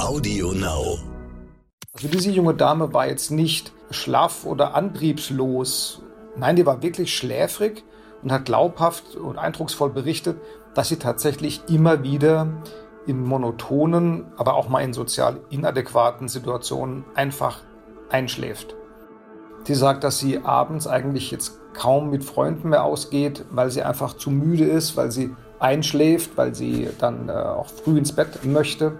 Audio Now. Also diese junge Dame war jetzt nicht schlaff oder antriebslos. Nein, die war wirklich schläfrig und hat glaubhaft und eindrucksvoll berichtet, dass sie tatsächlich immer wieder in monotonen, aber auch mal in sozial inadäquaten Situationen einfach einschläft. Sie sagt, dass sie abends eigentlich jetzt kaum mit Freunden mehr ausgeht, weil sie einfach zu müde ist, weil sie einschläft, weil sie dann äh, auch früh ins Bett möchte.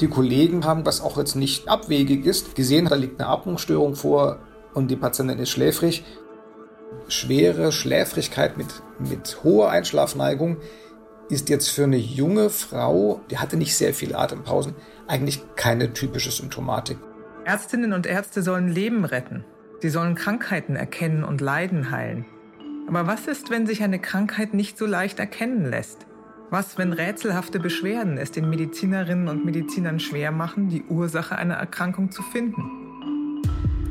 Die Kollegen haben, was auch jetzt nicht abwegig ist, gesehen, da liegt eine Atmungsstörung vor und die Patientin ist schläfrig. Schwere Schläfrigkeit mit, mit hoher Einschlafneigung ist jetzt für eine junge Frau, die hatte nicht sehr viele Atempausen, eigentlich keine typische Symptomatik. Ärztinnen und Ärzte sollen Leben retten. Sie sollen Krankheiten erkennen und Leiden heilen. Aber was ist, wenn sich eine Krankheit nicht so leicht erkennen lässt? Was, wenn rätselhafte Beschwerden es den Medizinerinnen und Medizinern schwer machen, die Ursache einer Erkrankung zu finden?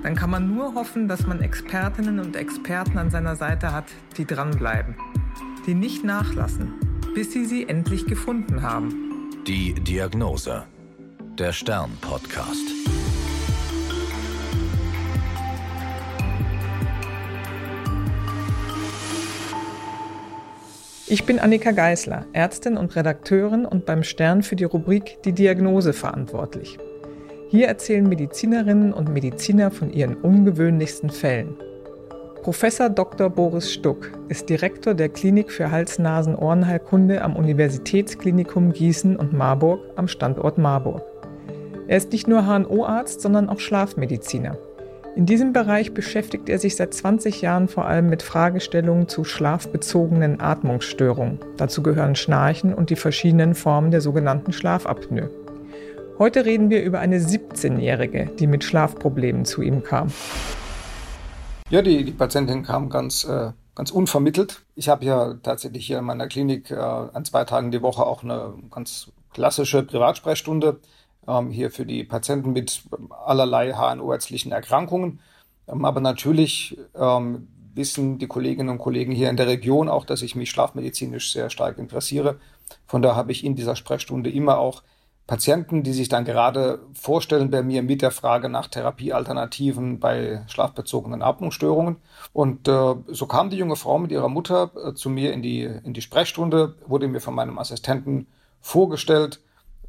Dann kann man nur hoffen, dass man Expertinnen und Experten an seiner Seite hat, die dranbleiben, die nicht nachlassen, bis sie sie endlich gefunden haben. Die Diagnose. Der Stern-Podcast. Ich bin Annika Geisler, Ärztin und Redakteurin und beim Stern für die Rubrik Die Diagnose verantwortlich. Hier erzählen Medizinerinnen und Mediziner von ihren ungewöhnlichsten Fällen. Professor Dr. Boris Stuck ist Direktor der Klinik für Hals-Nasen-Ohrenheilkunde am Universitätsklinikum Gießen und Marburg am Standort Marburg. Er ist nicht nur HNO-Arzt, sondern auch Schlafmediziner. In diesem Bereich beschäftigt er sich seit 20 Jahren vor allem mit Fragestellungen zu schlafbezogenen Atmungsstörungen. Dazu gehören Schnarchen und die verschiedenen Formen der sogenannten Schlafapnoe. Heute reden wir über eine 17-Jährige, die mit Schlafproblemen zu ihm kam. Ja, die, die Patientin kam ganz, äh, ganz unvermittelt. Ich habe ja tatsächlich hier in meiner Klinik äh, an zwei Tagen die Woche auch eine ganz klassische Privatsprechstunde ähm, hier für die Patienten mit allerlei HNO-ärztlichen Erkrankungen. Ähm, aber natürlich ähm, wissen die Kolleginnen und Kollegen hier in der Region auch, dass ich mich schlafmedizinisch sehr stark interessiere. Von daher habe ich in dieser Sprechstunde immer auch Patienten, die sich dann gerade vorstellen bei mir mit der Frage nach Therapiealternativen bei schlafbezogenen Atmungsstörungen. Und äh, so kam die junge Frau mit ihrer Mutter äh, zu mir in die, in die Sprechstunde, wurde mir von meinem Assistenten vorgestellt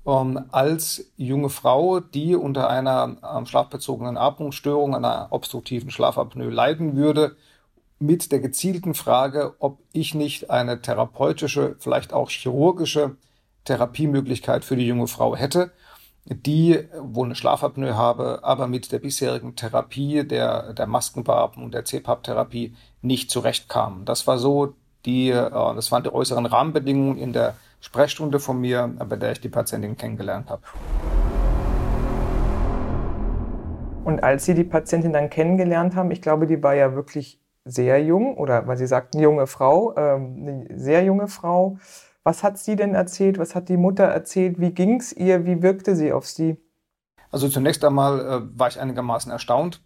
ähm, als junge Frau, die unter einer ähm, schlafbezogenen Atmungsstörung, einer obstruktiven Schlafapnoe leiden würde, mit der gezielten Frage, ob ich nicht eine therapeutische, vielleicht auch chirurgische Therapiemöglichkeit für die junge Frau hätte, die wohl eine Schlafapnoe habe, aber mit der bisherigen Therapie, der, der Maskenbeatmung, der CPAP-Therapie nicht zurechtkam. Das war so die, äh, das waren die äußeren Rahmenbedingungen in der Sprechstunde von mir, bei der ich die Patientin kennengelernt habe. Und als Sie die Patientin dann kennengelernt haben, ich glaube, die war ja wirklich sehr jung oder weil Sie sagten junge Frau, ähm, eine sehr junge Frau. Was hat sie denn erzählt? Was hat die Mutter erzählt? Wie ging es ihr? Wie wirkte sie auf Sie? Also zunächst einmal äh, war ich einigermaßen erstaunt,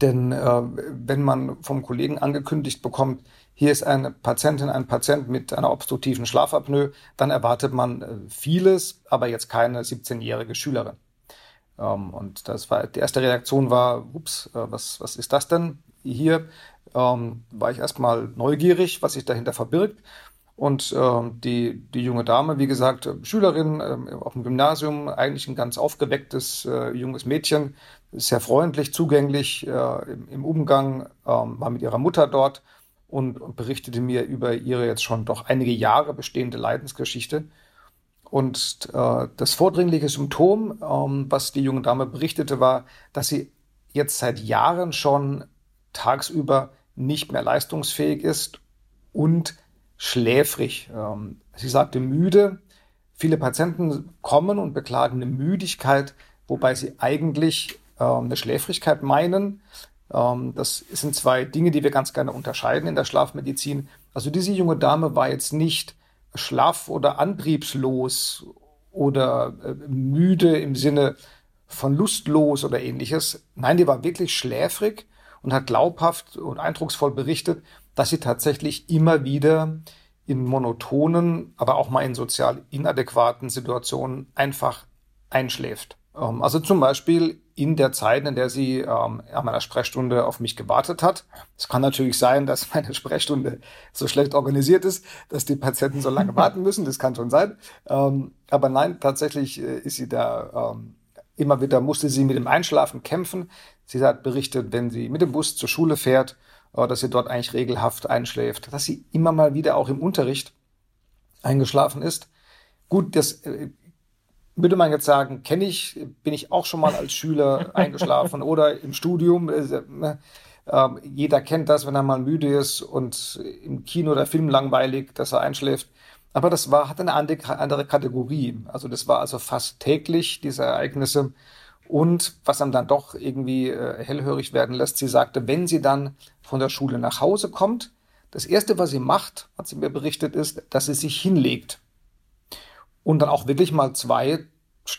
denn äh, wenn man vom Kollegen angekündigt bekommt, hier ist eine Patientin, ein Patient mit einer obstruktiven Schlafapnoe, dann erwartet man äh, vieles, aber jetzt keine 17-jährige Schülerin. Ähm, und das war, die erste Reaktion war, ups, äh, was, was ist das denn? Hier ähm, war ich erstmal neugierig, was sich dahinter verbirgt. Und äh, die, die junge Dame, wie gesagt, Schülerin äh, auf dem Gymnasium, eigentlich ein ganz aufgewecktes junges Mädchen, sehr freundlich, zugänglich im, Umgang, war mit ihrer Mutter dort und, berichtete mir über ihre jetzt schon doch einige Jahre bestehende Leidensgeschichte. Und äh, das vordringliche Symptom, ähm, was die junge Dame berichtete, war, dass sie jetzt seit Jahren schon tagsüber nicht mehr leistungsfähig ist und schläfrig. Ähm, sie sagte müde. Viele Patienten kommen und beklagen eine Müdigkeit, wobei sie eigentlich äh, eine Schläfrigkeit meinen. Ähm, das sind zwei Dinge, die wir ganz gerne unterscheiden in der Schlafmedizin. Also diese junge Dame war jetzt nicht schlaff oder antriebslos oder äh, müde im Sinne von lustlos oder ähnliches. Nein, die war wirklich schläfrig und hat glaubhaft und eindrucksvoll berichtet, dass sie tatsächlich immer wieder in monotonen, aber auch mal in sozial inadäquaten Situationen einfach einschläft. Ähm, also zum Beispiel in der Zeit, in der sie ähm, an meiner Sprechstunde auf mich gewartet hat. Es kann natürlich sein, dass meine Sprechstunde so schlecht organisiert ist, dass die Patienten so lange warten müssen. Das kann schon sein. Ähm, aber nein, tatsächlich äh, ist sie da ähm, immer wieder, musste sie mit dem Einschlafen kämpfen. Sie hat berichtet, wenn sie mit dem Bus zur Schule fährt, äh, dass sie dort eigentlich regelhaft einschläft, dass sie immer mal wieder auch im Unterricht eingeschlafen ist. Gut, das äh, würde man jetzt sagen, kenne ich, bin ich auch schon mal als Schüler eingeschlafen oder im Studium. Äh, ne, ähm, jeder kennt das, wenn er mal müde ist und im Kino der Film langweilig, dass er einschläft. Aber das war, hatte eine andere Kategorie. Also das war also fast täglich, diese Ereignisse. Und was einem dann doch irgendwie äh, hellhörig werden lässt, sie sagte, wenn sie dann von der Schule nach Hause kommt, das erste, was sie macht, hat sie mir berichtet, ist, dass sie sich hinlegt und dann auch wirklich mal zwei,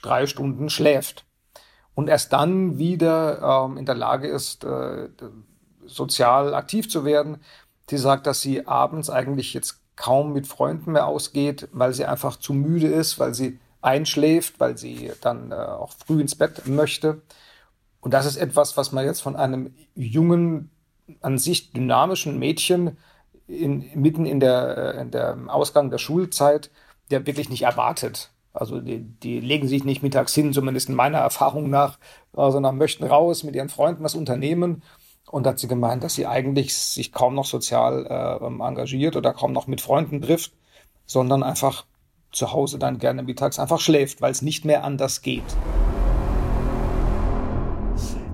drei Stunden schläft und erst dann wieder ähm, in der Lage ist, äh, sozial aktiv zu werden. Sie sagt, dass sie abends eigentlich jetzt kaum mit Freunden mehr ausgeht, weil sie einfach zu müde ist, weil sie einschläft, weil sie dann äh, auch früh ins Bett möchte. Und das ist etwas, was man jetzt von einem jungen, an sich dynamischen Mädchen in, mitten in der, äh, in der Ausgang der Schulzeit der wirklich nicht erwartet. Also die, die legen sich nicht mittags hin, zumindest in meiner Erfahrung nach, äh, sondern möchten raus mit ihren Freunden was unternehmen. Und hat sie gemeint, dass sie eigentlich sich kaum noch sozial äh, engagiert oder kaum noch mit Freunden trifft, sondern einfach zu Hause dann gerne mittags einfach schläft, weil es nicht mehr anders geht.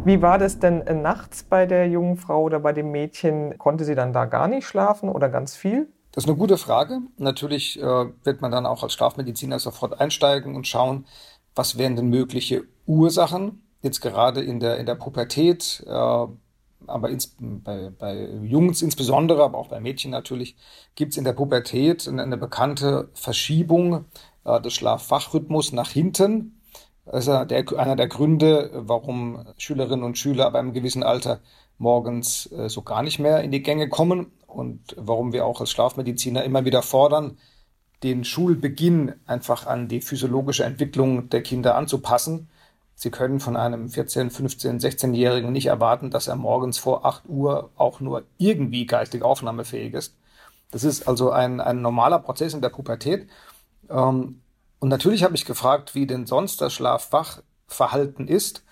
Wie war das denn äh, nachts bei der jungen Frau oder bei dem Mädchen? Konnte sie dann da gar nicht schlafen oder ganz viel? Das ist eine gute Frage. Natürlich äh, wird man dann auch als Strafmediziner sofort einsteigen und schauen, was wären denn mögliche Ursachen, jetzt gerade in der, in der Pubertät, äh, aber ins, bei, bei Jungs insbesondere, aber auch bei Mädchen natürlich, gibt es in der Pubertät eine, eine bekannte Verschiebung äh, des Schlaffachrhythmus nach hinten. Das ist der, einer der Gründe, warum Schülerinnen und Schüler ab einem gewissen Alter morgens äh, so gar nicht mehr in die Gänge kommen und warum wir auch als Schlafmediziner immer wieder fordern, den Schulbeginn einfach an die physiologische Entwicklung der Kinder anzupassen. Sie können von einem 14, 15, 16-Jährigen nicht erwarten, dass er morgens vor 8 Uhr auch nur irgendwie geistig aufnahmefähig ist. Das ist also ein, ein normaler Prozess in der Pubertät. Ähm, und natürlich habe ich gefragt, wie denn sonst das Schlafwachverhalten ist.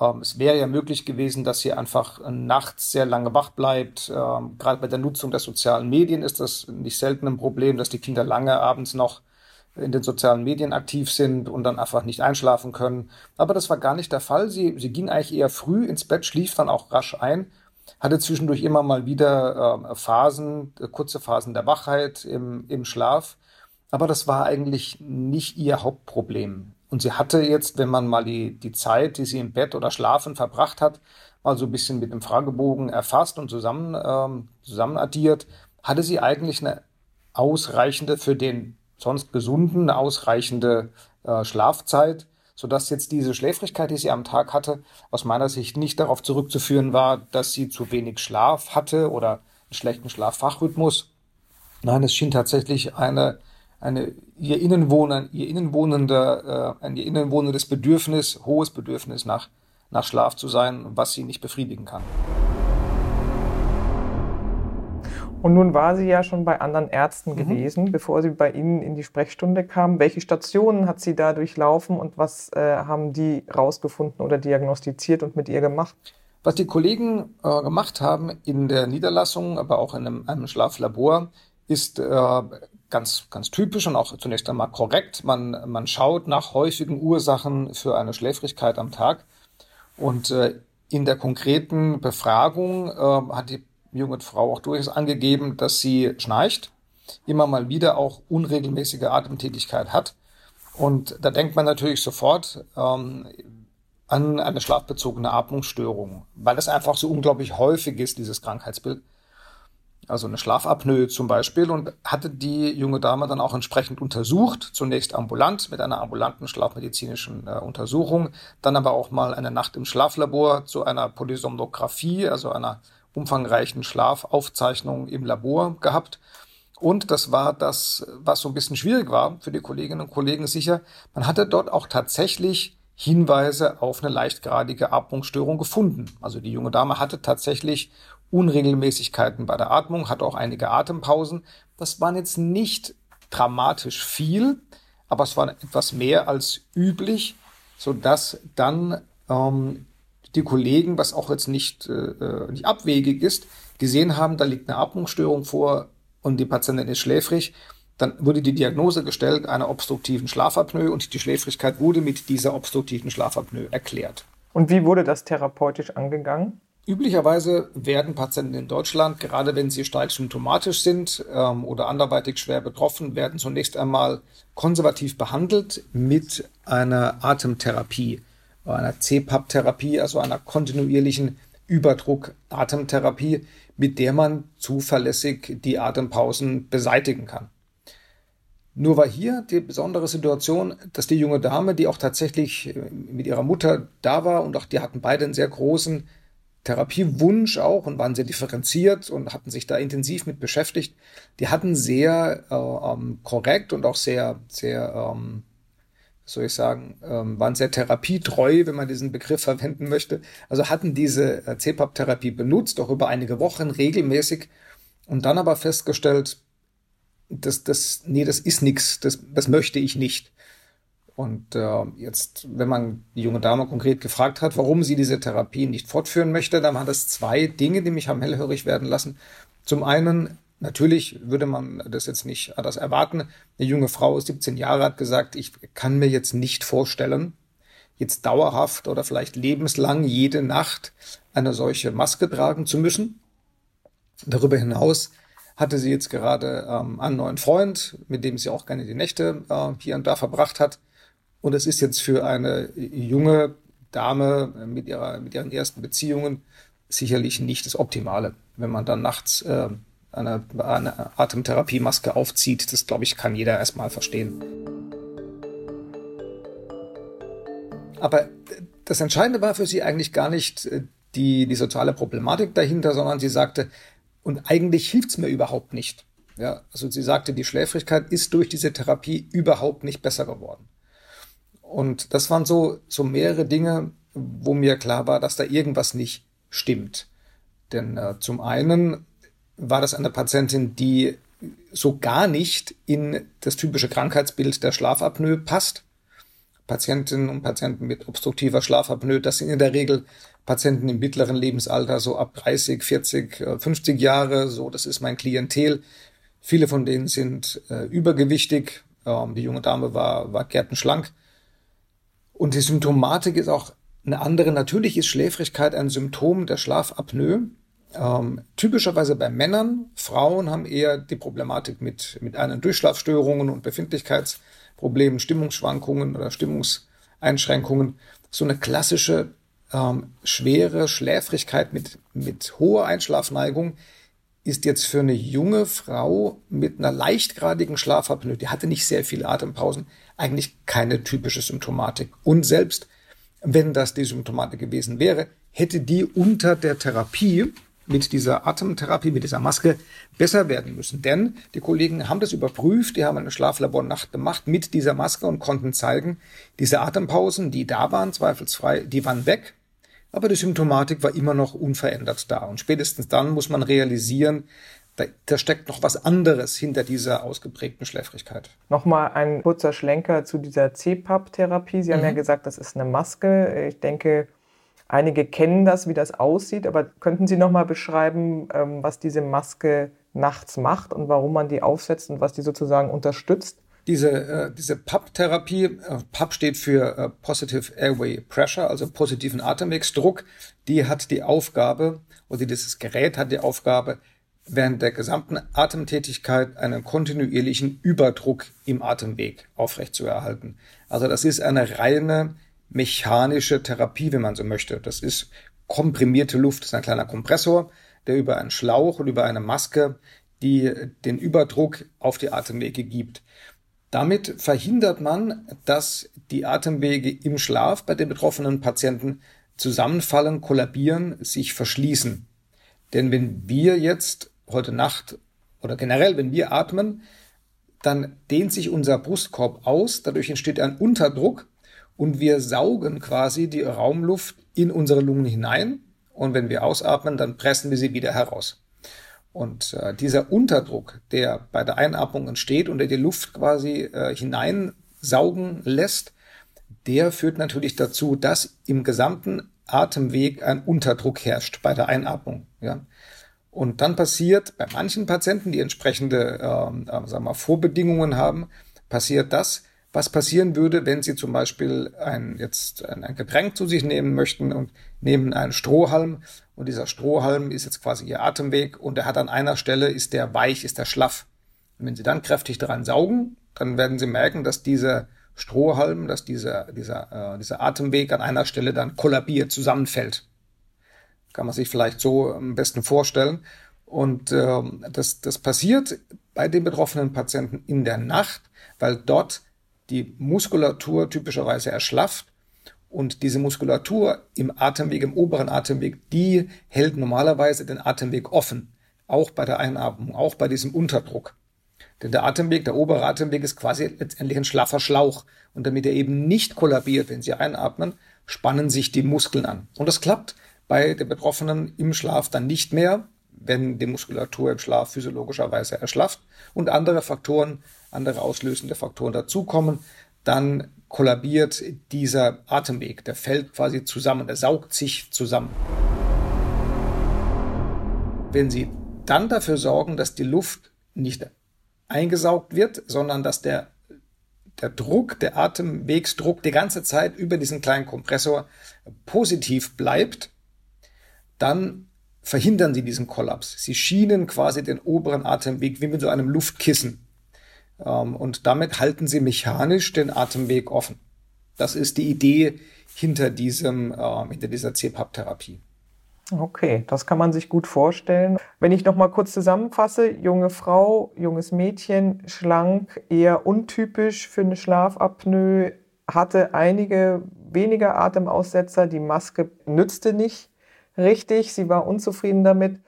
Ähm, es wäre ja möglich gewesen, dass sie einfach nachts sehr lange wach bleibt. Ähm, gerade bei der Nutzung der sozialen Medien ist das nicht selten ein Problem, dass die Kinder lange abends noch in den sozialen Medien aktiv sind und dann einfach nicht einschlafen können. Aber das war gar nicht der Fall. Sie, sie ging eigentlich eher früh ins Bett, schlief dann auch rasch ein, hatte zwischendurch immer mal wieder äh, Phasen, äh, kurze Phasen der Wachheit im, im Schlaf. Aber das war eigentlich nicht ihr Hauptproblem. Und sie hatte jetzt, wenn man mal die, die Zeit, die sie im Bett oder Schlafen verbracht hat, mal so ein bisschen mit dem Fragebogen erfasst und zusammen, ähm, zusammen addiert, hatte sie eigentlich eine ausreichende, für den sonst gesunden, eine ausreichende äh, Schlafzeit, sodass jetzt diese Schläfrigkeit, die sie am Tag hatte, aus meiner Sicht nicht darauf zurückzuführen war, dass sie zu wenig Schlaf hatte oder einen schlechten Schlaffachrhythmus. Nein, es schien tatsächlich eine eine, ihr Innenwohner, ihr Innenwohnender, äh, ein ihr innenwohnendes Bedürfnis, hohes Bedürfnis nach, nach Schlaf zu sein, was sie nicht befriedigen kann. Und nun war sie ja schon bei anderen Ärzten mhm. gewesen, bevor sie bei Ihnen in die Sprechstunde kam. Welche Stationen hat sie da durchlaufen und was äh, haben die rausgefunden oder diagnostiziert und mit ihr gemacht? Was die Kollegen äh, gemacht haben in der Niederlassung, aber auch in einem, einem Schlaflabor, ist äh, ganz, ganz typisch und auch zunächst einmal korrekt. Man, man schaut nach häufigen Ursachen für eine Schläfrigkeit am Tag. Und äh, in der konkreten Befragung äh, hat die junge Frau auch durchaus angegeben, dass sie schnarcht, immer mal wieder auch unregelmäßige Atemtätigkeit hat. Und da denkt man natürlich sofort ähm, an eine schlafbezogene Atmungsstörung, weil es einfach so unglaublich häufig ist, dieses Krankheitsbild also eine Schlafapnoe zum Beispiel, und hatte die junge Dame dann auch entsprechend untersucht, zunächst ambulant mit einer ambulanten schlafmedizinischen äh, Untersuchung, dann aber auch mal eine Nacht im Schlaflabor zu einer Polysomnographie, also einer umfangreichen Schlafaufzeichnung im Labor gehabt. Und das war das, was so ein bisschen schwierig war für die Kolleginnen und Kollegen sicher. Man hatte dort auch tatsächlich Hinweise auf eine leichtgradige Atmungsstörung gefunden. Also die junge Dame hatte tatsächlich Unregelmäßigkeiten bei der Atmung, hatte auch einige Atempausen. Das waren jetzt nicht dramatisch viel, aber es war etwas mehr als üblich, so dass dann ähm, die Kollegen, was auch jetzt nicht, äh, nicht abwegig ist, gesehen haben, da liegt eine Atmungsstörung vor und die Patientin ist schläfrig. Dann wurde die Diagnose gestellt einer obstruktiven Schlafapnoe und die Schläfrigkeit wurde mit dieser obstruktiven Schlafapnoe erklärt. Und wie wurde das therapeutisch angegangen? Üblicherweise werden Patienten in Deutschland, gerade wenn sie stark symptomatisch sind ähm, oder anderweitig schwer betroffen, werden zunächst einmal konservativ behandelt mit einer Atemtherapie, einer CPAP-Therapie, also einer kontinuierlichen Überdruck-Atemtherapie, mit der man zuverlässig die Atempausen beseitigen kann. Nur war hier die besondere Situation, dass die junge Dame, die auch tatsächlich äh, mit ihrer Mutter da war und auch die hatten beide einen sehr großen Therapiewunsch auch und waren sehr differenziert und hatten sich da intensiv mit beschäftigt. Die hatten sehr äh, ähm, korrekt und auch sehr, sehr, ähm, soll ich sagen, ähm, waren sehr therapietreu, wenn man diesen Begriff verwenden möchte. Also hatten diese äh, CPAP-Therapie benutzt, auch über einige Wochen regelmäßig und dann aber festgestellt, das, das, nee, das ist nichts, das, das möchte ich nicht. Und äh, jetzt, wenn man die junge Dame konkret gefragt hat, warum sie diese Therapie nicht fortführen möchte, dann waren das zwei Dinge, die mich haben hellhörig werden lassen. Zum einen, natürlich würde man das jetzt nicht anders erwarten. Eine junge Frau, 17 Jahre, hat gesagt, ich kann mir jetzt nicht vorstellen, jetzt dauerhaft oder vielleicht lebenslang jede Nacht eine solche Maske tragen zu müssen. Darüber hinaus hatte sie jetzt gerade ähm, einen neuen Freund, mit dem sie auch gerne die Nächte äh, hier und da verbracht hat. Und es ist jetzt für eine junge Dame mit, ihrer, mit ihren ersten Beziehungen sicherlich nicht das Optimale, wenn man dann nachts äh, eine, eine Atemtherapiemaske aufzieht. Das, glaube ich, kann jeder erstmal verstehen. Aber das Entscheidende war für sie eigentlich gar nicht äh, die, die soziale Problematik dahinter, sondern sie sagte, und eigentlich hilft's mir überhaupt nicht. Ja, also sie sagte, die Schläfrigkeit ist durch diese Therapie überhaupt nicht besser geworden. Und das waren so, so mehrere Dinge, wo mir klar war, dass da irgendwas nicht stimmt. Denn äh, zum einen war das eine Patientin, die so gar nicht in das typische Krankheitsbild der Schlafapnoe passt. Patientinnen und Patienten mit obstruktiver Schlafapnoe, das sind in der Regel Patienten im mittleren Lebensalter, so ab 30, 40, 50 Jahre, so, das ist mein Klientel. Viele von denen sind äh, übergewichtig. Ähm, die junge Dame war, war gärtenschlank. Und die Symptomatik ist auch eine andere. Natürlich ist Schläfrigkeit ein Symptom der Schlafapnoe. Ähm, typischerweise bei Männern. Frauen haben eher die Problematik mit, mit einen Durchschlafstörungen und Befindlichkeitsproblemen, Stimmungsschwankungen oder Stimmungseinschränkungen. So eine klassische ähm, schwere Schläfrigkeit mit, mit hoher Einschlafneigung ist jetzt für eine junge Frau mit einer leichtgradigen Schlafapnoe, die hatte nicht sehr viele Atempausen, eigentlich keine typische Symptomatik. Und selbst wenn das die Symptomatik gewesen wäre, hätte die unter der Therapie mit dieser Atemtherapie, mit dieser Maske besser werden müssen. Denn die Kollegen haben das überprüft, die haben eine Schlaflabornacht gemacht mit dieser Maske und konnten zeigen, diese Atempausen, die da waren, zweifelsfrei, die waren weg aber die Symptomatik war immer noch unverändert da. Und spätestens dann muss man realisieren, da, da steckt noch was anderes hinter dieser ausgeprägten Schläfrigkeit. Nochmal ein kurzer Schlenker zu dieser CPAP-Therapie. Sie haben ja mhm. gesagt, das ist eine Maske. Ich denke, einige kennen das, wie das aussieht, aber könnten Sie nochmal beschreiben, ähm, was diese Maske nachts macht und warum man die aufsetzt und was die sozusagen unterstützt? Diese, äh, diese PAP-Therapie, äh, PAP steht für äh, Positive Airway Pressure, also positiven Atemwegsdruck, die hat die Aufgabe, oder dieses Gerät hat die Aufgabe, während der gesamten Atemtätigkeit einen kontinuierlichen Überdruck im Atemweg aufrechtzuerhalten. Also das ist eine reine mechanische Therapie, wenn man so möchte. Das ist komprimierte Luft, das ist ein kleiner Kompressor, der über einen Schlauch und über eine Maske die den Überdruck auf die Atemwege gibt. Damit verhindert man, dass die Atemwege im Schlaf bei den betroffenen Patienten zusammenfallen, kollabieren, sich verschließen. Denn wenn wir jetzt heute Nacht oder generell, wenn wir atmen, dann dehnt sich unser Brustkorb aus, dadurch entsteht ein Unterdruck und wir saugen quasi die Raumluft in unsere Lungen hinein und wenn wir ausatmen, dann pressen wir sie wieder heraus. Und äh, dieser Unterdruck, der bei der Einatmung entsteht und der die Luft quasi äh, hineinsaugen lässt, der führt natürlich dazu, dass im gesamten Atemweg ein Unterdruck herrscht bei der Einatmung. Ja. Und dann passiert bei manchen Patienten, die entsprechende ähm, äh, sagen wir, Vorbedingungen haben, passiert das, was passieren würde, wenn Sie zum Beispiel ein, jetzt ein, ein Getränk zu sich nehmen möchten und nehmen einen Strohhalm und dieser Strohhalm ist jetzt quasi Ihr Atemweg und er hat an einer Stelle, ist der weich, ist der schlaff. Und wenn Sie dann kräftig daran saugen, dann werden Sie merken, dass dieser Strohhalm, dass dieser, dieser, äh, dieser Atemweg an einer Stelle dann kollabiert, zusammenfällt. Kann man sich vielleicht so am besten vorstellen. Und äh, das, das passiert bei den betroffenen Patienten in der Nacht, weil dort die Muskulatur typischerweise erschlafft und diese Muskulatur im Atemweg, im oberen Atemweg, die hält normalerweise den Atemweg offen, auch bei der Einatmung, auch bei diesem Unterdruck. Denn der Atemweg, der obere Atemweg ist quasi letztendlich ein schlaffer Schlauch. Und damit er eben nicht kollabiert, wenn Sie einatmen, spannen sich die Muskeln an. Und das klappt bei den Betroffenen im Schlaf dann nicht mehr, wenn die Muskulatur im Schlaf physiologischerweise erschlafft und andere Faktoren, andere auslösende Faktoren dazukommen, dann kollabiert dieser Atemweg, der fällt quasi zusammen, der saugt sich zusammen. Wenn Sie dann dafür sorgen, dass die Luft nicht eingesaugt wird, sondern dass der, der Druck, der Atemwegsdruck die ganze Zeit über diesen kleinen Kompressor positiv bleibt, dann verhindern sie diesen Kollaps. Sie schienen quasi den oberen Atemweg wie mit so einem Luftkissen. Ähm, und damit halten sie mechanisch den Atemweg offen. Das ist die Idee hinter diesem, äh, hinter dieser CPAP-Therapie. Okay, das kann man sich gut vorstellen. Wenn ich noch mal kurz zusammenfasse, junge Frau, junges Mädchen, schlank, eher untypisch für eine Schlafapnoe, hatte einige weniger Atemaussetzer, die Maske nützte nicht richtig, sie war unzufrieden damit.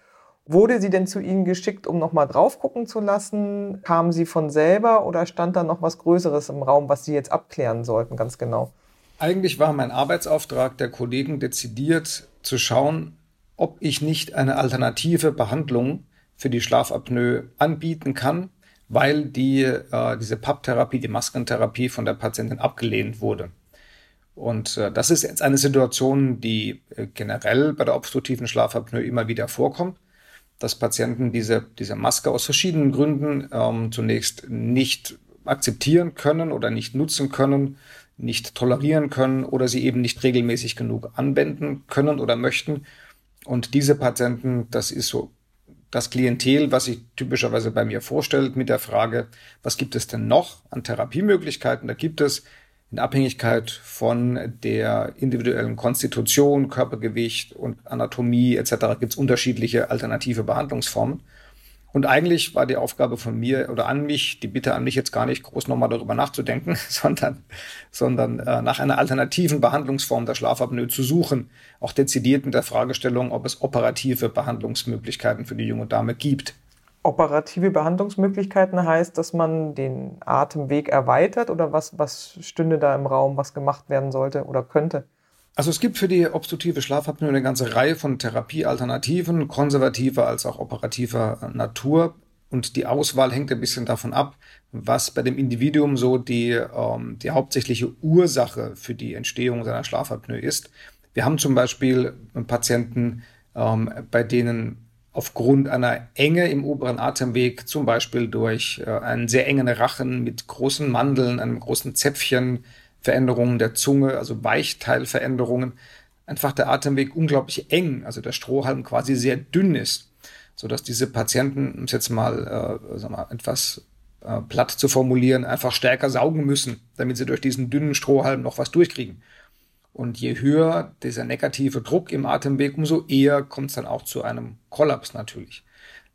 Wurde sie denn zu Ihnen geschickt, um noch mal drauf gucken zu lassen? Kam sie von selber oder stand da noch was Größeres im Raum, was Sie jetzt abklären sollten, ganz genau? Eigentlich war mein Arbeitsauftrag der Kollegen dezidiert zu schauen, ob ich nicht eine alternative Behandlung für die Schlafapnoe anbieten kann, weil die, äh, diese Papptherapie, die Maskentherapie von der Patientin abgelehnt wurde. Und äh, das ist jetzt eine Situation, die äh, generell bei der obstruktiven Schlafapnoe immer wieder vorkommt, dass Patienten diese, diese Maske aus verschiedenen Gründen ähm, zunächst nicht akzeptieren können oder nicht nutzen können, nicht tolerieren können oder sie eben nicht regelmäßig genug anwenden können oder möchten und diese Patienten, das ist so das Klientel, was sich typischerweise bei mir vorstellt, mit der Frage, was gibt es denn noch an Therapiemöglichkeiten? Da gibt es in Abhängigkeit von der individuellen Konstitution, Körpergewicht und Anatomie etc. gibt es unterschiedliche alternative Behandlungsformen. Und eigentlich war die Aufgabe von mir oder an mich, die Bitte an mich jetzt gar nicht groß nochmal darüber nachzudenken, sondern, sondern äh, nach einer alternativen Behandlungsform der Schlafapnoe zu suchen, auch dezidiert mit der Fragestellung, ob es operative Behandlungsmöglichkeiten für die junge Dame gibt. Operative Behandlungsmöglichkeiten heißt, dass man den Atemweg erweitert oder was, was stünde da im Raum, was gemacht werden sollte oder könnte? Also es gibt für die obstruktive Schlafapnoe eine ganze Reihe von Therapiealternativen, konservativer als auch operativer Natur. Und die Auswahl hängt ein bisschen davon ab, was bei dem Individuum so die, ähm, die hauptsächliche Ursache für die Entstehung seiner Schlafapnoe ist. Wir haben zum Beispiel Patienten, ähm, bei denen aufgrund einer Enge im oberen Atemweg, zum Beispiel durch äh, einen sehr engen Rachen mit großen Mandeln, einem großen Zäpfchen, Veränderungen der Zunge, also Weichteilveränderungen, einfach der Atemweg unglaublich eng, also der Strohhalm quasi sehr dünn ist, so dass diese Patienten, um es jetzt mal, äh, mal etwas äh, platt zu formulieren, einfach stärker saugen müssen, damit sie durch diesen dünnen Strohhalm noch was durchkriegen. Und je höher dieser negative Druck im Atemweg, umso eher kommt es dann auch zu einem Kollaps natürlich.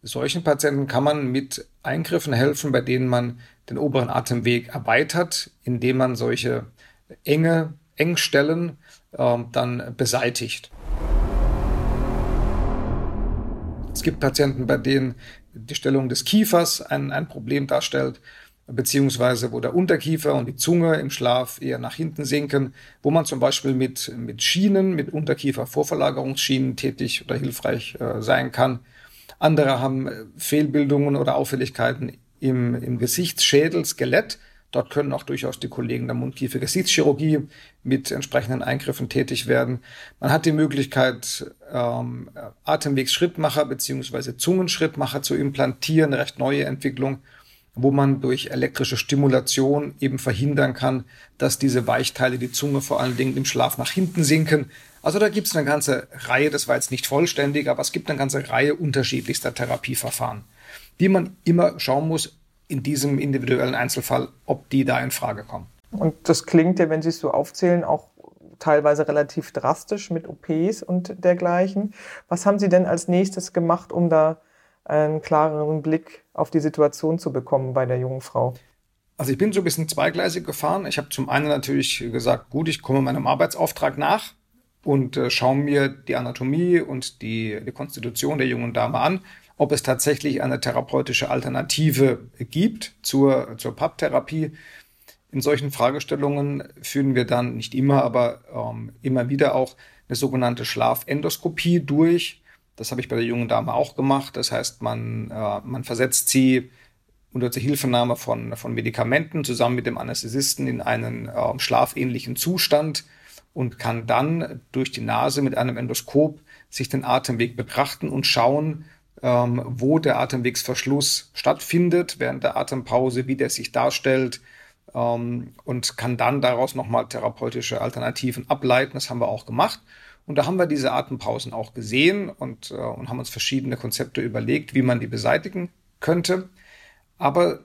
Solchen Patienten kann man mit Eingriffen helfen, bei denen man den oberen Atemweg erweitert, indem man solche enge Engstellen äh, dann beseitigt. Es gibt Patienten, bei denen die Stellung des Kiefers ein, ein Problem darstellt, beziehungsweise wo der Unterkiefer und die Zunge im Schlaf eher nach hinten sinken, wo man zum Beispiel mit, mit Schienen, mit Unterkiefer-Vorverlagerungsschienen tätig oder hilfreich äh, sein kann. Andere haben äh, Fehlbildungen oder Auffälligkeiten im, im Gesichtsschädel, Skelett. Dort können auch durchaus die Kollegen der Mundkiefer-Gesichtschirurgie mit entsprechenden Eingriffen tätig werden. Man hat die Möglichkeit, ähm, Atemwegsschrittmacher beziehungsweise Zungenschrittmacher zu implantieren, recht neue Entwicklung wo man durch elektrische Stimulation eben verhindern kann, dass diese Weichteile, die Zunge vor allen Dingen im Schlaf nach hinten sinken. Also da gibt es eine ganze Reihe, das war jetzt nicht vollständig, aber es gibt eine ganze Reihe unterschiedlichster Therapieverfahren, die man immer schauen muss in diesem individuellen Einzelfall, ob die da in Frage kommen. Und das klingt ja, wenn Sie es so aufzählen, auch teilweise relativ drastisch mit OPs und dergleichen. Was haben Sie denn als nächstes gemacht, um da einen klareren Blick auf die Situation zu bekommen bei der jungen Frau? Also ich bin so ein bisschen zweigleisig gefahren. Ich habe zum einen natürlich gesagt, gut, ich komme meinem Arbeitsauftrag nach und äh, schaue mir die Anatomie und die, die Konstitution der jungen Dame an, ob es tatsächlich eine therapeutische Alternative gibt zur, zur Papptherapie. In solchen Fragestellungen führen wir dann nicht immer, aber ähm, immer wieder auch eine sogenannte Schlafendoskopie durch das habe ich bei der jungen Dame auch gemacht. Das heißt, man, äh, man versetzt sie unter Hilfenahme von, von Medikamenten zusammen mit dem Anästhesisten in einen äh, schlafähnlichen Zustand und kann dann durch die Nase mit einem Endoskop sich den Atemweg betrachten und schauen, ähm, wo der Atemwegsverschluss stattfindet während der Atempause, wie der sich darstellt ähm, und kann dann daraus nochmal therapeutische Alternativen ableiten. Das haben wir auch gemacht. Und da haben wir diese Atempausen auch gesehen und, äh, und haben uns verschiedene Konzepte überlegt, wie man die beseitigen könnte. Aber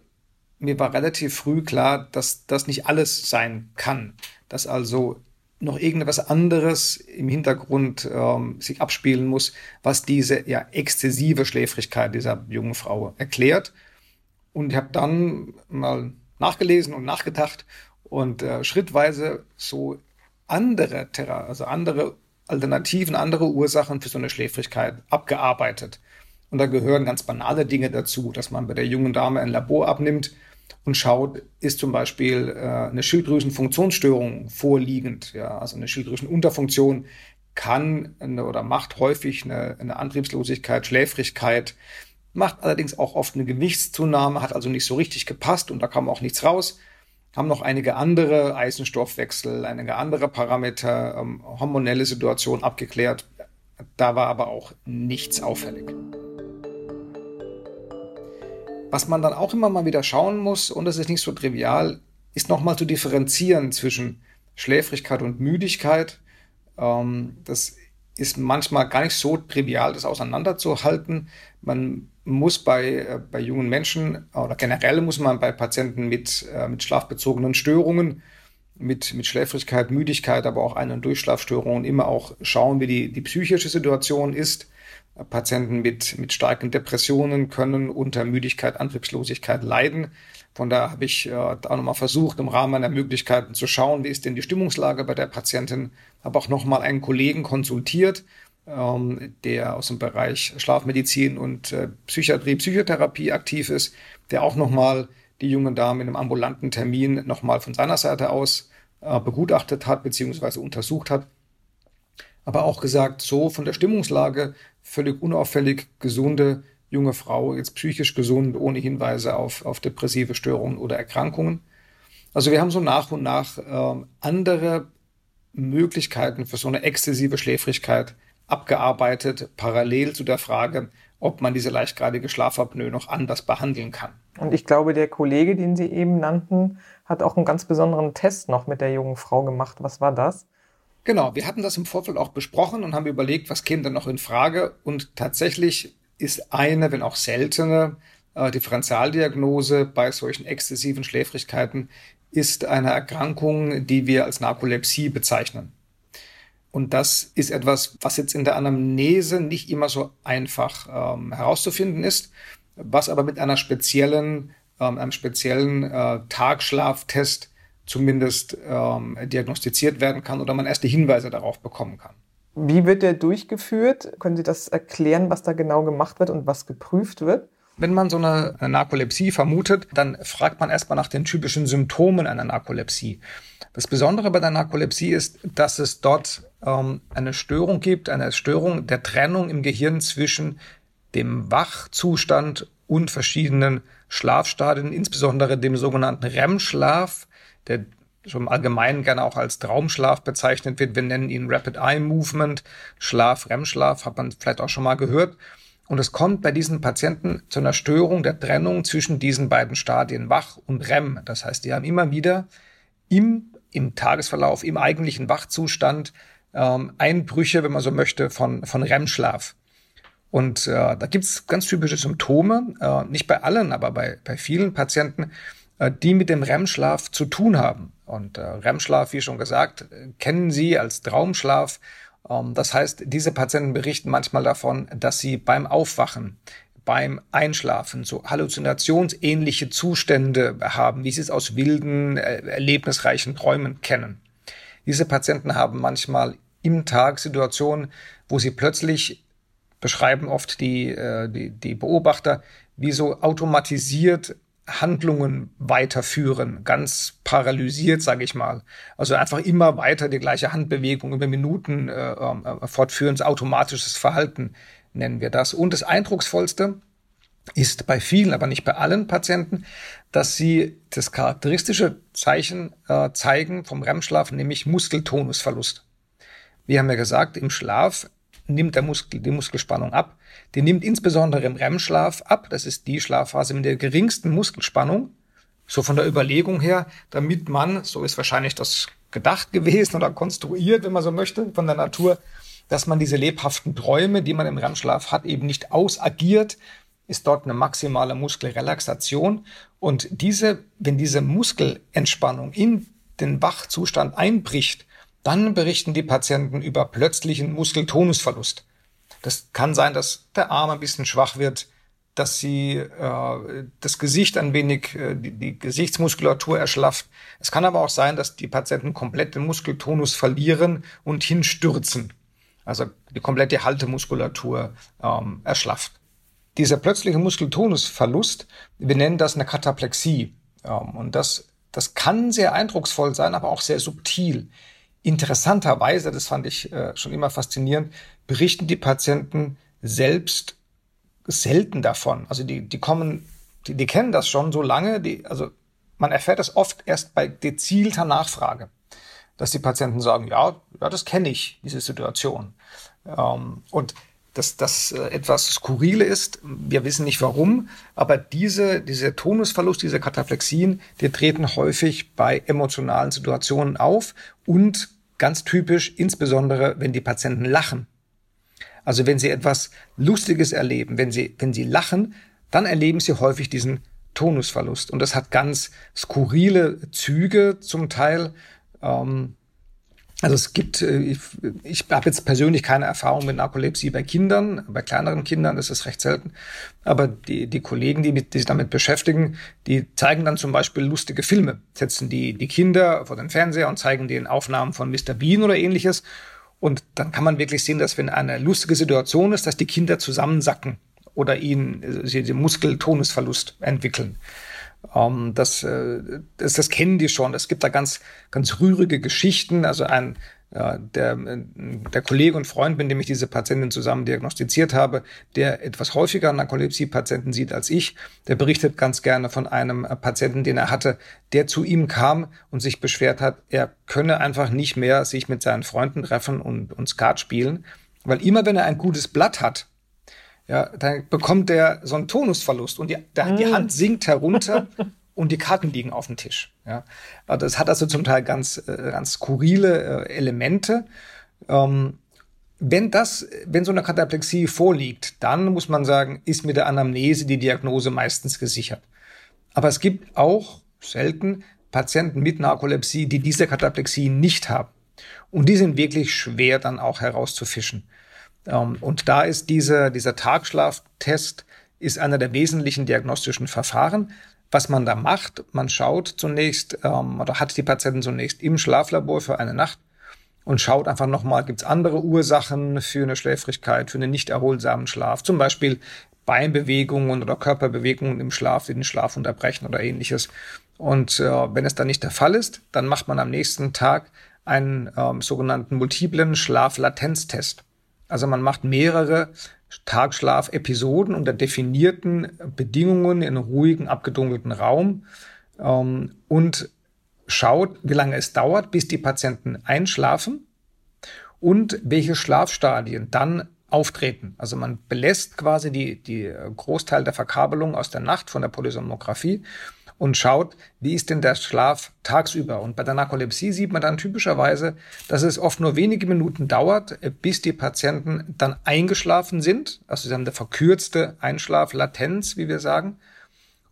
mir war relativ früh klar, dass das nicht alles sein kann. Dass also noch irgendetwas anderes im Hintergrund ähm, sich abspielen muss, was diese ja exzessive Schläfrigkeit dieser jungen Frau erklärt. Und ich habe dann mal nachgelesen und nachgedacht und äh, schrittweise so andere Terra, also andere Alternativen, andere Ursachen für so eine Schläfrigkeit abgearbeitet. Und da gehören ganz banale Dinge dazu, dass man bei der jungen Dame ein Labor abnimmt und schaut, ist zum Beispiel äh, eine Schilddrüsenfunktionsstörung vorliegend. Ja, also eine Schilddrüsenunterfunktion kann eine, oder macht häufig eine, eine Antriebslosigkeit, Schläfrigkeit, macht allerdings auch oft eine Gewichtszunahme, hat also nicht so richtig gepasst und da kam auch nichts raus haben noch einige andere Eisenstoffwechsel, einige andere Parameter, ähm, hormonelle Situation abgeklärt. Da war aber auch nichts auffällig. Was man dann auch immer mal wieder schauen muss, und das ist nicht so trivial, ist nochmal zu differenzieren zwischen Schläfrigkeit und Müdigkeit. Ähm, das ist manchmal gar nicht so trivial, das auseinanderzuhalten. Man muss bei, äh, bei jungen Menschen oder generell muss man bei Patienten mit, äh, mit schlafbezogenen Störungen, mit, mit Schläfrigkeit, Müdigkeit, aber auch Ein- und Durchschlafstörungen immer auch schauen, wie die, die psychische Situation ist. Patienten mit, mit starken Depressionen können unter Müdigkeit, Antriebslosigkeit leiden. Von daher habe ich äh, auch nochmal versucht, im Rahmen meiner Möglichkeiten zu schauen, wie ist denn die Stimmungslage bei der Patientin. Habe auch nochmal einen Kollegen konsultiert, ähm, der aus dem Bereich Schlafmedizin und äh, Psychiatrie, Psychotherapie aktiv ist, der auch nochmal die junge Dame in einem ambulanten Termin nochmal von seiner Seite aus äh, begutachtet hat bzw. untersucht hat. Aber auch gesagt, so von der Stimmungslage völlig unauffällig gesunde junge Frau, jetzt psychisch gesund, ohne Hinweise auf, auf depressive Störungen oder Erkrankungen. Also wir haben so nach und nach äh, andere Möglichkeiten für so eine exzessive Schläfrigkeit abgearbeitet, parallel zu der Frage, ob man diese leichtgradige Schlafapnoe noch anders behandeln kann. Und ich glaube, der Kollege, den Sie eben nannten, hat auch einen ganz besonderen Test noch mit der jungen Frau gemacht. Was war das? Genau, wir hatten das im Vorfeld auch besprochen und haben überlegt, was käme denn noch in Frage. Und tatsächlich ist eine, wenn auch seltene, äh, Differentialdiagnose bei solchen exzessiven Schläfrigkeiten ist eine Erkrankung, die wir als Narkolepsie bezeichnen. Und das ist etwas, was jetzt in der Anamnese nicht immer so einfach ähm, herauszufinden ist, was aber mit einer speziellen, ähm, einem speziellen äh, Tagschlaftest zumindest ähm, diagnostiziert werden kann oder man erste Hinweise darauf bekommen kann. Wie wird der durchgeführt? Können Sie das erklären, was da genau gemacht wird und was geprüft wird? Wenn man so eine, eine Narkolepsie vermutet, dann fragt man erstmal nach den typischen Symptomen einer Narkolepsie. Das Besondere bei der Narkolepsie ist, dass es dort ähm, eine Störung gibt, eine Störung der Trennung im Gehirn zwischen dem Wachzustand und verschiedenen Schlafstadien, insbesondere dem sogenannten REM-Schlaf, der schon im Allgemeinen gerne auch als Traumschlaf bezeichnet wird. Wir nennen ihn Rapid Eye Movement, Schlaf, REM-Schlaf, hat man vielleicht auch schon mal gehört. Und es kommt bei diesen Patienten zu einer Störung der Trennung zwischen diesen beiden Stadien, Wach und REM. Das heißt, die haben immer wieder im, im Tagesverlauf, im eigentlichen Wachzustand ähm, Einbrüche, wenn man so möchte, von, von REM-Schlaf. Und äh, da gibt's ganz typische Symptome, äh, nicht bei allen, aber bei, bei vielen Patienten, äh, die mit dem REM-Schlaf zu tun haben. Und äh, REM-Schlaf, wie schon gesagt, kennen Sie als Traumschlaf. Ähm, das heißt, diese Patienten berichten manchmal davon, dass sie beim Aufwachen, beim Einschlafen so halluzinationsähnliche Zustände haben, wie sie es aus wilden, äh, erlebnisreichen Träumen kennen. Diese Patienten haben manchmal im Tag Situationen, wo sie plötzlich beschreiben oft die, äh, die, die Beobachter, wie so automatisiert Handlungen weiterführen, ganz paralysiert, sage ich mal. Also einfach immer weiter die gleiche Handbewegung über Minuten äh, äh, fortführen, automatisches Verhalten nennen wir das. Und das Eindrucksvollste ist bei vielen, aber nicht bei allen Patienten, dass sie das charakteristische Zeichen äh, zeigen vom REM-Schlaf, nämlich Muskeltonusverlust. Wir haben ja gesagt, im Schlaf nimmt der Muskel, die Muskelspannung ab. Die nimmt insbesondere im REM-Schlaf ab. Das ist die Schlafphase mit der geringsten Muskelspannung. So von der Überlegung her, damit man, so ist wahrscheinlich das gedacht gewesen oder konstruiert, wenn man so möchte, von der Natur, dass man diese lebhaften Träume, die man im REM-Schlaf hat, eben nicht ausagiert, ist dort eine maximale Muskelrelaxation. Und diese, wenn diese Muskelentspannung in den Wachzustand einbricht, dann berichten die Patienten über plötzlichen Muskeltonusverlust. Das kann sein, dass der Arm ein bisschen schwach wird, dass sie äh, das Gesicht ein wenig, äh, die, die Gesichtsmuskulatur erschlafft. Es kann aber auch sein, dass die Patienten komplett den Muskeltonus verlieren und hinstürzen. Also die komplette Haltemuskulatur ähm, erschlafft. Dieser plötzliche Muskeltonusverlust, wir nennen das eine Kataplexie. Ähm, und das, das kann sehr eindrucksvoll sein, aber auch sehr subtil. Interessanterweise, das fand ich äh, schon immer faszinierend, berichten die Patienten selbst selten davon. Also die, die kommen, die, die kennen das schon so lange, die, also man erfährt das oft erst bei gezielter Nachfrage, dass die Patienten sagen, ja, ja, das kenne ich, diese Situation. Ähm, und dass das äh, etwas Skurrile ist. Wir wissen nicht warum, aber diese, diese Tonusverlust, diese Kataplexien, die treten häufig bei emotionalen Situationen auf und ganz typisch, insbesondere wenn die Patienten lachen. Also wenn sie etwas Lustiges erleben, wenn sie, wenn sie lachen, dann erleben sie häufig diesen Tonusverlust. Und das hat ganz skurrile Züge zum Teil. Ähm, also es gibt, äh, ich, ich habe jetzt persönlich keine Erfahrung mit Narkolepsie bei Kindern, bei kleineren Kindern ist es recht selten. Aber die, die Kollegen, die, mit, die sich damit beschäftigen, die zeigen dann zum Beispiel lustige Filme, setzen die, die Kinder vor den Fernseher und zeigen den Aufnahmen von Mr. Bean oder ähnliches. Und dann kann man wirklich sehen, dass wenn eine lustige Situation ist, dass die Kinder zusammensacken oder ihnen äh, den Muskeltonusverlust entwickeln. Ähm, das, äh, das, das kennen die schon. Es gibt da ganz, ganz rührige Geschichten. Also ein, ja, der, der Kollege und Freund, mit dem ich diese Patientin zusammen diagnostiziert habe, der etwas häufiger Narkolepsie-Patienten sieht als ich, der berichtet ganz gerne von einem Patienten, den er hatte, der zu ihm kam und sich beschwert hat, er könne einfach nicht mehr sich mit seinen Freunden treffen und, und Skat spielen, weil immer wenn er ein gutes Blatt hat, ja, dann bekommt der so einen Tonusverlust und die, der, die mm. Hand sinkt herunter und die Karten liegen auf dem Tisch. Ja, das hat also zum Teil ganz, äh, ganz skurrile äh, Elemente. Ähm, wenn das, wenn so eine Kataplexie vorliegt, dann muss man sagen, ist mit der Anamnese die Diagnose meistens gesichert. Aber es gibt auch selten Patienten mit Narkolepsie, die diese Kataplexie nicht haben. Und die sind wirklich schwer dann auch herauszufischen. Ähm, und da ist diese, dieser Tagschlaftest ist einer der wesentlichen diagnostischen Verfahren. Was man da macht, man schaut zunächst ähm, oder hat die Patienten zunächst im Schlaflabor für eine Nacht und schaut einfach nochmal, gibt es andere Ursachen für eine Schläfrigkeit, für einen nicht erholsamen Schlaf, zum Beispiel Beinbewegungen oder Körperbewegungen im Schlaf, die den Schlaf unterbrechen oder ähnliches. Und äh, wenn es dann nicht der Fall ist, dann macht man am nächsten Tag einen ähm, sogenannten multiplen Schlaflatenztest. Also man macht mehrere Tagschlafepisoden unter definierten Bedingungen in einem ruhigen, abgedunkelten Raum ähm, und schaut, wie lange es dauert, bis die Patienten einschlafen und welche Schlafstadien dann auftreten. Also man belässt quasi die, die Großteil der Verkabelung aus der Nacht von der Polysomnographie und schaut, wie ist denn der Schlaf tagsüber. Und bei der Narkolepsie sieht man dann typischerweise, dass es oft nur wenige Minuten dauert, bis die Patienten dann eingeschlafen sind. Also sie haben eine verkürzte Einschlaflatenz, wie wir sagen.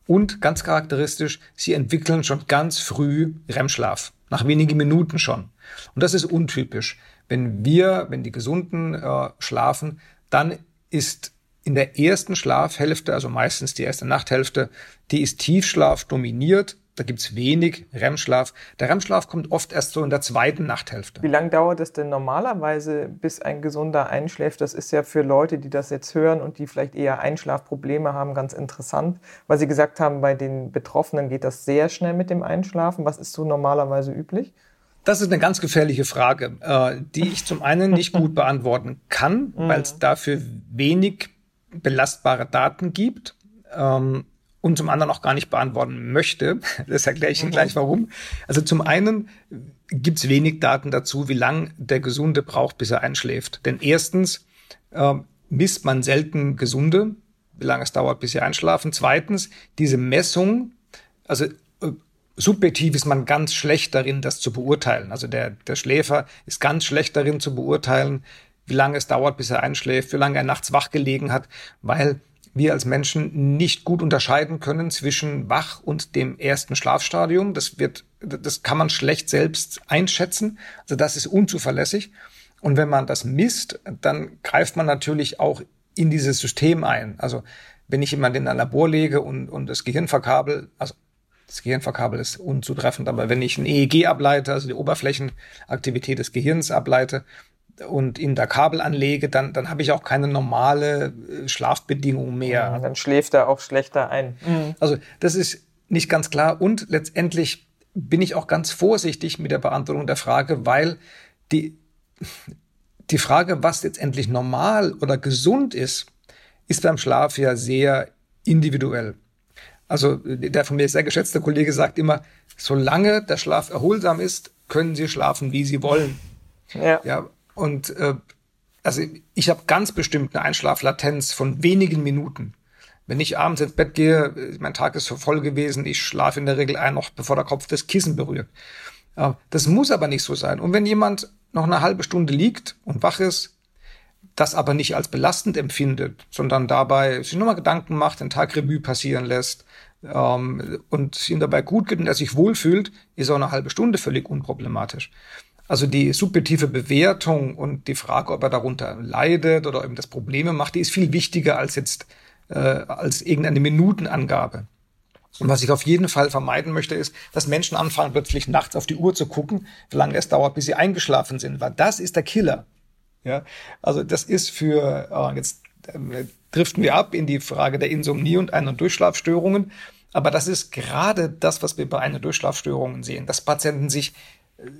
Und ganz charakteristisch, sie entwickeln schon ganz früh REM-Schlaf, nach wenigen Minuten schon. Und das ist untypisch. Wenn wir, wenn die Gesunden äh, schlafen, dann ist in der ersten Schlafhälfte, also meistens die erste Nachthälfte, die ist Tiefschlaf dominiert. Da gibt's wenig REM-Schlaf. Der REM-Schlaf kommt oft erst so in der zweiten Nachthälfte. Wie lange dauert es denn normalerweise, bis ein Gesunder einschläft? Das ist ja für Leute, die das jetzt hören und die vielleicht eher Einschlafprobleme haben, ganz interessant, weil Sie gesagt haben, bei den Betroffenen geht das sehr schnell mit dem Einschlafen. Was ist so normalerweise üblich? Das ist eine ganz gefährliche Frage, äh, die ich zum einen nicht gut beantworten kann, weil es mhm. dafür wenig belastbare Daten gibt ähm, und zum anderen auch gar nicht beantworten möchte. Das erkläre ich Ihnen mhm. gleich warum. Also zum einen gibt es wenig Daten dazu, wie lang der Gesunde braucht, bis er einschläft. Denn erstens äh, misst man selten Gesunde, wie lange es dauert, bis sie einschlafen. Zweitens, diese Messung, also äh, subjektiv ist man ganz schlecht darin, das zu beurteilen. Also der, der Schläfer ist ganz schlecht darin zu beurteilen, wie lange es dauert, bis er einschläft, wie lange er nachts wach gelegen hat, weil wir als Menschen nicht gut unterscheiden können zwischen wach und dem ersten Schlafstadium. Das wird, das kann man schlecht selbst einschätzen. Also das ist unzuverlässig. Und wenn man das misst, dann greift man natürlich auch in dieses System ein. Also wenn ich jemanden in ein Labor lege und, und das Gehirn verkabel, also das Gehirnverkabel ist unzutreffend, aber wenn ich ein EEG ableite, also die Oberflächenaktivität des Gehirns ableite, und in der Kabel anlege, dann, dann habe ich auch keine normale äh, Schlafbedingung mehr. dann schläft er auch schlechter ein. Mhm. Also das ist nicht ganz klar und letztendlich bin ich auch ganz vorsichtig mit der Beantwortung der Frage, weil die, die Frage, was letztendlich normal oder gesund ist, ist beim Schlaf ja sehr individuell. Also der von mir sehr geschätzte Kollege sagt immer, solange der Schlaf erholsam ist, können Sie schlafen, wie Sie wollen. Ja. ja und äh, also ich habe ganz bestimmt eine Einschlaflatenz von wenigen Minuten. Wenn ich abends ins Bett gehe, äh, mein Tag ist voll gewesen, ich schlafe in der Regel ein, noch bevor der Kopf das Kissen berührt. Das muss aber nicht so sein. Und wenn jemand noch eine halbe Stunde liegt und wach ist, das aber nicht als belastend empfindet, sondern dabei sich nochmal Gedanken macht, den Tag Revue passieren lässt ähm, und ihm dabei gut geht und er sich wohlfühlt, ist auch eine halbe Stunde völlig unproblematisch. Also die subjektive Bewertung und die Frage, ob er darunter leidet oder ihm das Probleme macht, die ist viel wichtiger als jetzt äh, als irgendeine Minutenangabe. Und was ich auf jeden Fall vermeiden möchte, ist, dass Menschen anfangen, plötzlich nachts auf die Uhr zu gucken, wie lange es dauert, bis sie eingeschlafen sind, weil das ist der Killer. Ja, also das ist für äh, jetzt äh, driften wir ab in die Frage der Insomnie und Ein- und Durchschlafstörungen. Aber das ist gerade das, was wir bei Ein- und Durchschlafstörungen sehen, dass Patienten sich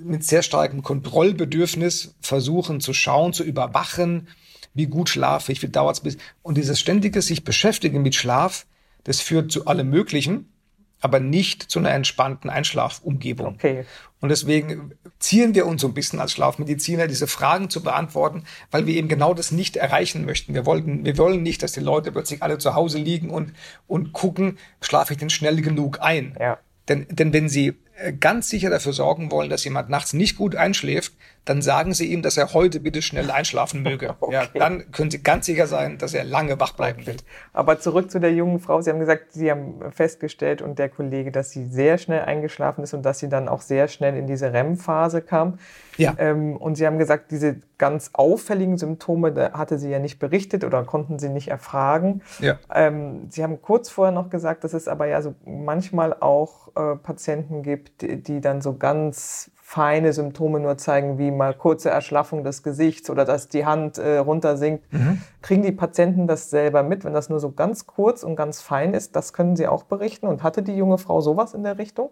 mit sehr starkem Kontrollbedürfnis versuchen zu schauen, zu überwachen, wie gut schlafe ich, wie dauert es bis. Und dieses ständige sich beschäftigen mit Schlaf, das führt zu allem Möglichen, aber nicht zu einer entspannten Einschlafumgebung. Okay. Und deswegen ziehen wir uns so ein bisschen als Schlafmediziner, diese Fragen zu beantworten, weil wir eben genau das nicht erreichen möchten. Wir wollten, wir wollen nicht, dass die Leute plötzlich alle zu Hause liegen und, und gucken, schlafe ich denn schnell genug ein? Ja. Denn, denn wenn sie ganz sicher dafür sorgen wollen, dass jemand nachts nicht gut einschläft, dann sagen Sie ihm, dass er heute bitte schnell einschlafen möge. Okay. Ja, dann können Sie ganz sicher sein, dass er lange wach bleiben wird. Aber zurück zu der jungen Frau. Sie haben gesagt, Sie haben festgestellt und der Kollege, dass sie sehr schnell eingeschlafen ist und dass sie dann auch sehr schnell in diese REM-Phase kam. Ja. Ähm, und Sie haben gesagt, diese ganz auffälligen Symptome da hatte sie ja nicht berichtet oder konnten Sie nicht erfragen. Ja. Ähm, sie haben kurz vorher noch gesagt, dass es aber ja so manchmal auch äh, Patienten gibt, die, die dann so ganz feine Symptome nur zeigen, wie mal kurze Erschlaffung des Gesichts oder dass die Hand äh, runtersinkt. Mhm. Kriegen die Patienten das selber mit, wenn das nur so ganz kurz und ganz fein ist? Das können sie auch berichten. Und hatte die junge Frau sowas in der Richtung?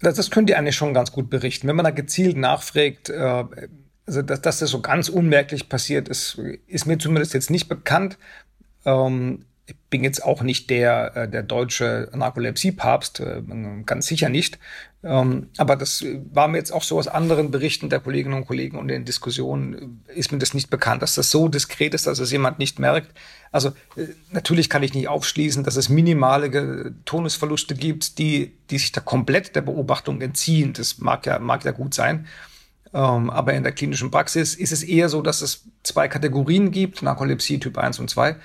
Das, das können die eigentlich schon ganz gut berichten. Wenn man da gezielt nachfragt, äh, also dass, dass das so ganz unmerklich passiert ist, ist mir zumindest jetzt nicht bekannt. Ähm, ich bin jetzt auch nicht der, äh, der deutsche Narkolepsie-Papst, äh, ganz sicher nicht. Ähm, aber das war mir jetzt auch so aus anderen Berichten der Kolleginnen und Kollegen und in Diskussionen äh, ist mir das nicht bekannt, dass das so diskret ist, dass es jemand nicht merkt. Also natürlich kann ich nicht aufschließen, dass es minimale Tonusverluste gibt, die, die sich da komplett der Beobachtung entziehen. Das mag ja, mag ja gut sein. Ähm, aber in der klinischen Praxis ist es eher so, dass es zwei Kategorien gibt, Narkolepsie Typ 1 und 2.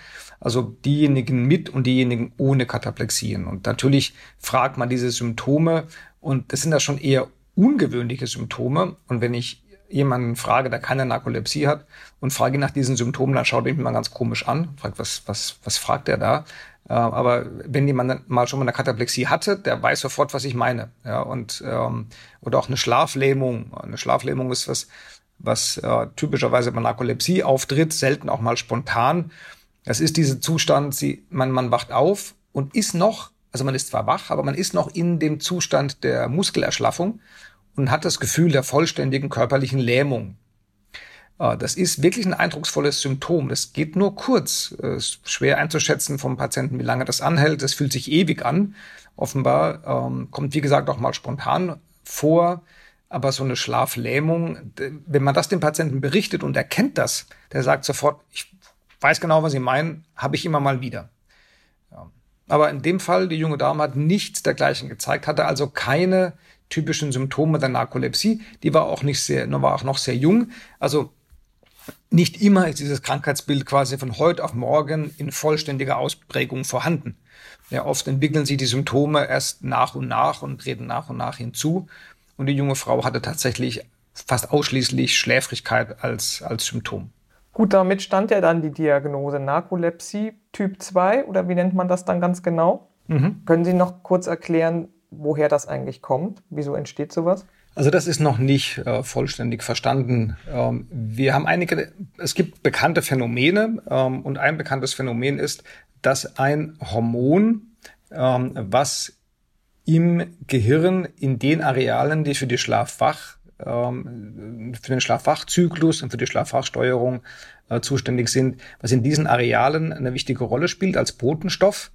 Also diejenigen mit und diejenigen ohne Kataplexien. Und natürlich fragt man diese Symptome und das sind ja schon eher ungewöhnliche Symptome. Und wenn ich jemanden frage, der keine Narkolepsie hat und frage nach diesen Symptomen, dann schaut er mich mal ganz komisch an, fragt, was, was, was fragt er da? Äh, aber wenn jemand mal schon mal eine Kataplexie hatte, der weiß sofort, was ich meine. Ja, und ähm, oder auch eine Schlaflähmung. Eine Schlaflähmung ist was, was äh, typischerweise bei Narkolepsie auftritt, selten auch mal spontan. Das ist dieser Zustand, sie, man, man wacht auf und ist noch, also man ist zwar wach, aber man ist noch in dem Zustand der Muskelerschlaffung und hat das Gefühl der vollständigen körperlichen Lähmung. Äh, das ist wirklich ein eindrucksvolles Symptom. Das geht nur kurz. Es äh, ist schwer einzuschätzen vom Patienten, wie lange das anhält. Das fühlt sich ewig an. Offenbar ähm, kommt, wie gesagt, auch mal spontan vor. Aber so eine Schlaflähmung, wenn man das dem Patienten berichtet und er kennt das, der sagt sofort, ich weiß genau, was Sie meinen, habe ich immer mal wieder. Ja. Aber in dem Fall, die junge Dame hat nichts dergleichen gezeigt, hatte also keine typischen Symptome der Narkolepsie. Die war auch nicht sehr, war auch noch sehr jung. Also nicht immer ist dieses Krankheitsbild quasi von heute auf morgen in vollständiger Ausprägung vorhanden. Ja, oft entwickeln sich die Symptome erst nach und nach und treten nach und nach hinzu. Und die junge Frau hatte tatsächlich fast ausschließlich Schläfrigkeit als, als Symptom. Gut, damit stand ja dann die Diagnose Narkolepsie Typ 2 oder wie nennt man das dann ganz genau? Mhm. Können Sie noch kurz erklären, woher das eigentlich kommt? Wieso entsteht sowas? Also das ist noch nicht äh, vollständig verstanden. Ähm, wir haben einige, es gibt bekannte Phänomene ähm, und ein bekanntes Phänomen ist, dass ein Hormon, ähm, was im Gehirn in den Arealen, die für die Schlafwach, ähm, für den Schlafwachzyklus und für die Schlafwachsteuerung äh, zuständig sind, was in diesen Arealen eine wichtige Rolle spielt als Botenstoff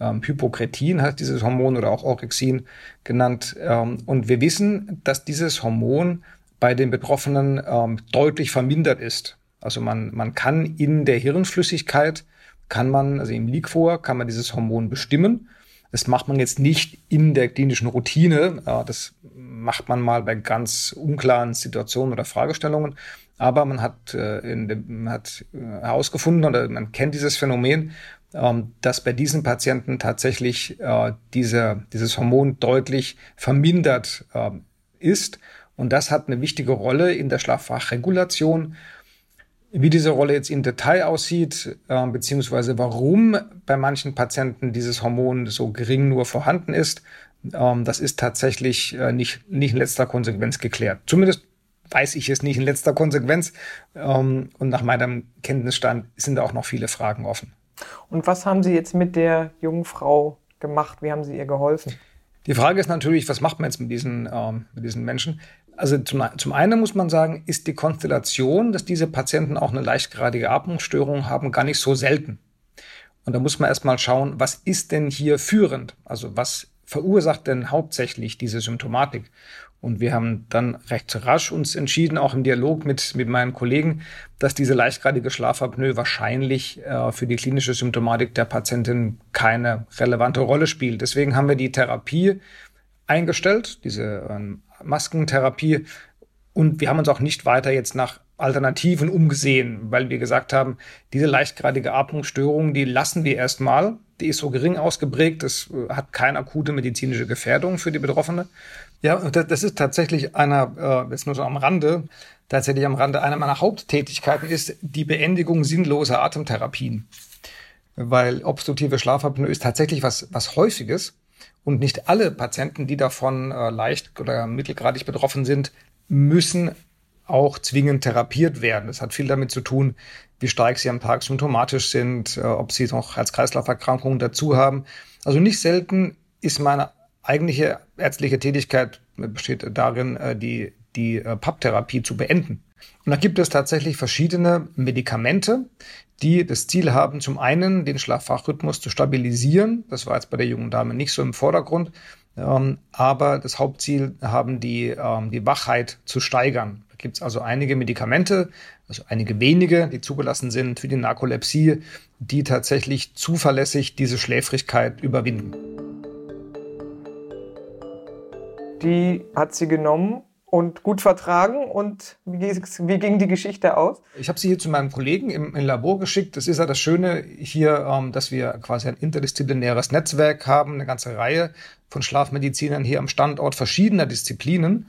ähm, Hypokretin heißt dieses Hormon oder auch Orexin genannt. Ähm, und wir wissen, dass dieses Hormon bei den Betroffenen ähm, deutlich vermindert ist. Also man, man kann in der Hirnflüssigkeit, kann man, also im Liquor, kann man dieses Hormon bestimmen. Das macht man jetzt nicht in der klinischen Routine. Das macht man mal bei ganz unklaren Situationen oder Fragestellungen. Aber man hat, äh, in dem, man hat äh, herausgefunden oder man kennt dieses Phänomen, ähm, dass bei diesen Patienten tatsächlich äh, diese, dieses Hormon deutlich vermindert äh, ist. Und das hat eine wichtige Rolle in der Schlaffachregulation. Wie diese Rolle jetzt im Detail aussieht, äh, beziehungsweise warum bei manchen Patienten dieses Hormon so gering nur vorhanden ist, ähm, das ist tatsächlich äh, nicht, nicht in letzter Konsequenz geklärt. Zumindest weiß ich es nicht in letzter Konsequenz. Ähm, und nach meinem Kenntnisstand sind da auch noch viele Fragen offen. Und was haben Sie jetzt mit der jungen Frau gemacht? Wie haben Sie ihr geholfen? Die Frage ist natürlich, was macht man jetzt mit diesen, ähm, mit diesen Menschen? Also zum, zum einen muss man sagen, ist die Konstellation, dass diese Patienten auch eine leichtgradige Atmungsstörung haben, gar nicht so selten. Und da muss man erstmal schauen, was ist denn hier führend? Also was verursacht denn hauptsächlich diese Symptomatik? Und wir haben dann recht rasch uns entschieden, auch im Dialog mit, mit meinen Kollegen, dass diese leichtgradige Schlafapnoe wahrscheinlich äh, für die klinische Symptomatik der Patientin keine relevante Rolle spielt. Deswegen haben wir die Therapie eingestellt, diese ähm, Maskentherapie. Und wir haben uns auch nicht weiter jetzt nach Alternativen umgesehen, weil wir gesagt haben, diese leichtgradige Atmungsstörung, die lassen wir erstmal. Die ist so gering ausgeprägt, es äh, hat keine akute medizinische Gefährdung für die Betroffene. Ja, das ist tatsächlich einer, äh, jetzt nur so am Rande, tatsächlich am Rande einer meiner Haupttätigkeiten ist die Beendigung sinnloser Atemtherapien. Weil obstruktive Schlafapnoe ist tatsächlich was, was Häufiges. Und nicht alle Patienten, die davon äh, leicht oder mittelgradig betroffen sind, müssen auch zwingend therapiert werden. Das hat viel damit zu tun, wie stark sie am Tag symptomatisch sind, äh, ob sie noch Herz-Kreislauf-Erkrankungen dazu haben. Also nicht selten ist meine eigentliche ärztliche Tätigkeit besteht darin, äh, die, die äh, Papptherapie zu beenden. Und da gibt es tatsächlich verschiedene Medikamente, die das Ziel haben, zum einen den Schlaffachrhythmus zu stabilisieren. Das war jetzt bei der jungen Dame nicht so im Vordergrund. Ähm, aber das Hauptziel haben die, ähm, die Wachheit zu steigern. Da gibt es also einige Medikamente, also einige wenige, die zugelassen sind für die Narkolepsie, die tatsächlich zuverlässig diese Schläfrigkeit überwinden. Die hat sie genommen und gut vertragen. Und wie, ging die Geschichte aus? Ich habe sie hier zu meinem Kollegen im, im, Labor geschickt. Das ist ja das Schöne hier, ähm, dass wir quasi ein interdisziplinäres Netzwerk haben, eine ganze Reihe von Schlafmedizinern hier am Standort verschiedener Disziplinen.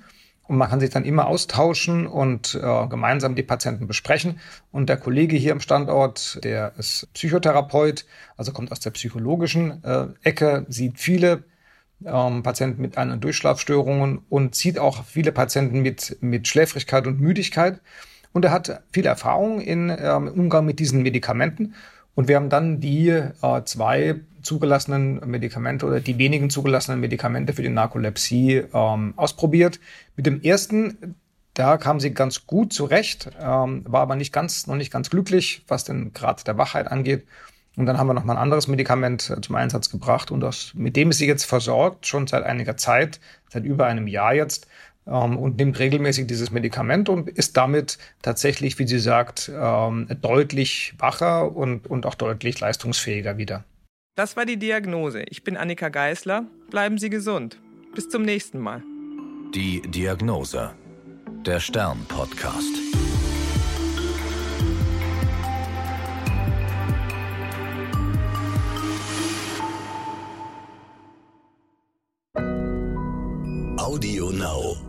Und man kann sich dann immer austauschen und äh, gemeinsam die Patienten besprechen. Und der Kollege hier am Standort, der ist Psychotherapeut, also kommt aus der psychologischen äh, Ecke, sieht viele ähm, Patienten mit Ein- und Durchschlafstörungen und sieht auch viele Patienten mit, mit Schläfrigkeit und Müdigkeit. Und er hat viel Erfahrung in, ähm, im Umgang mit diesen Medikamenten. Und wir haben dann die äh, zwei zugelassenen Medikamente oder die wenigen zugelassenen Medikamente für die Narkolepsie ähm, ausprobiert. Mit dem ersten, da kam sie ganz gut zurecht, ähm, war aber nicht ganz, noch nicht ganz glücklich, was den Grad der Wachheit angeht. Und dann haben wir noch mal ein anderes Medikament äh, zum Einsatz gebracht und das, mit dem ist sie jetzt versorgt, schon seit einiger Zeit, seit über einem Jahr jetzt ähm, und nimmt regelmäßig dieses Medikament und ist damit tatsächlich, wie sie sagt, ähm, deutlich wacher und, und auch deutlich leistungsfähiger wieder. Das war die Diagnose. Ich bin Annika Geißler. Bleiben Sie gesund. Bis zum nächsten Mal. Die Diagnose. Der Stern-Podcast. Audio Now.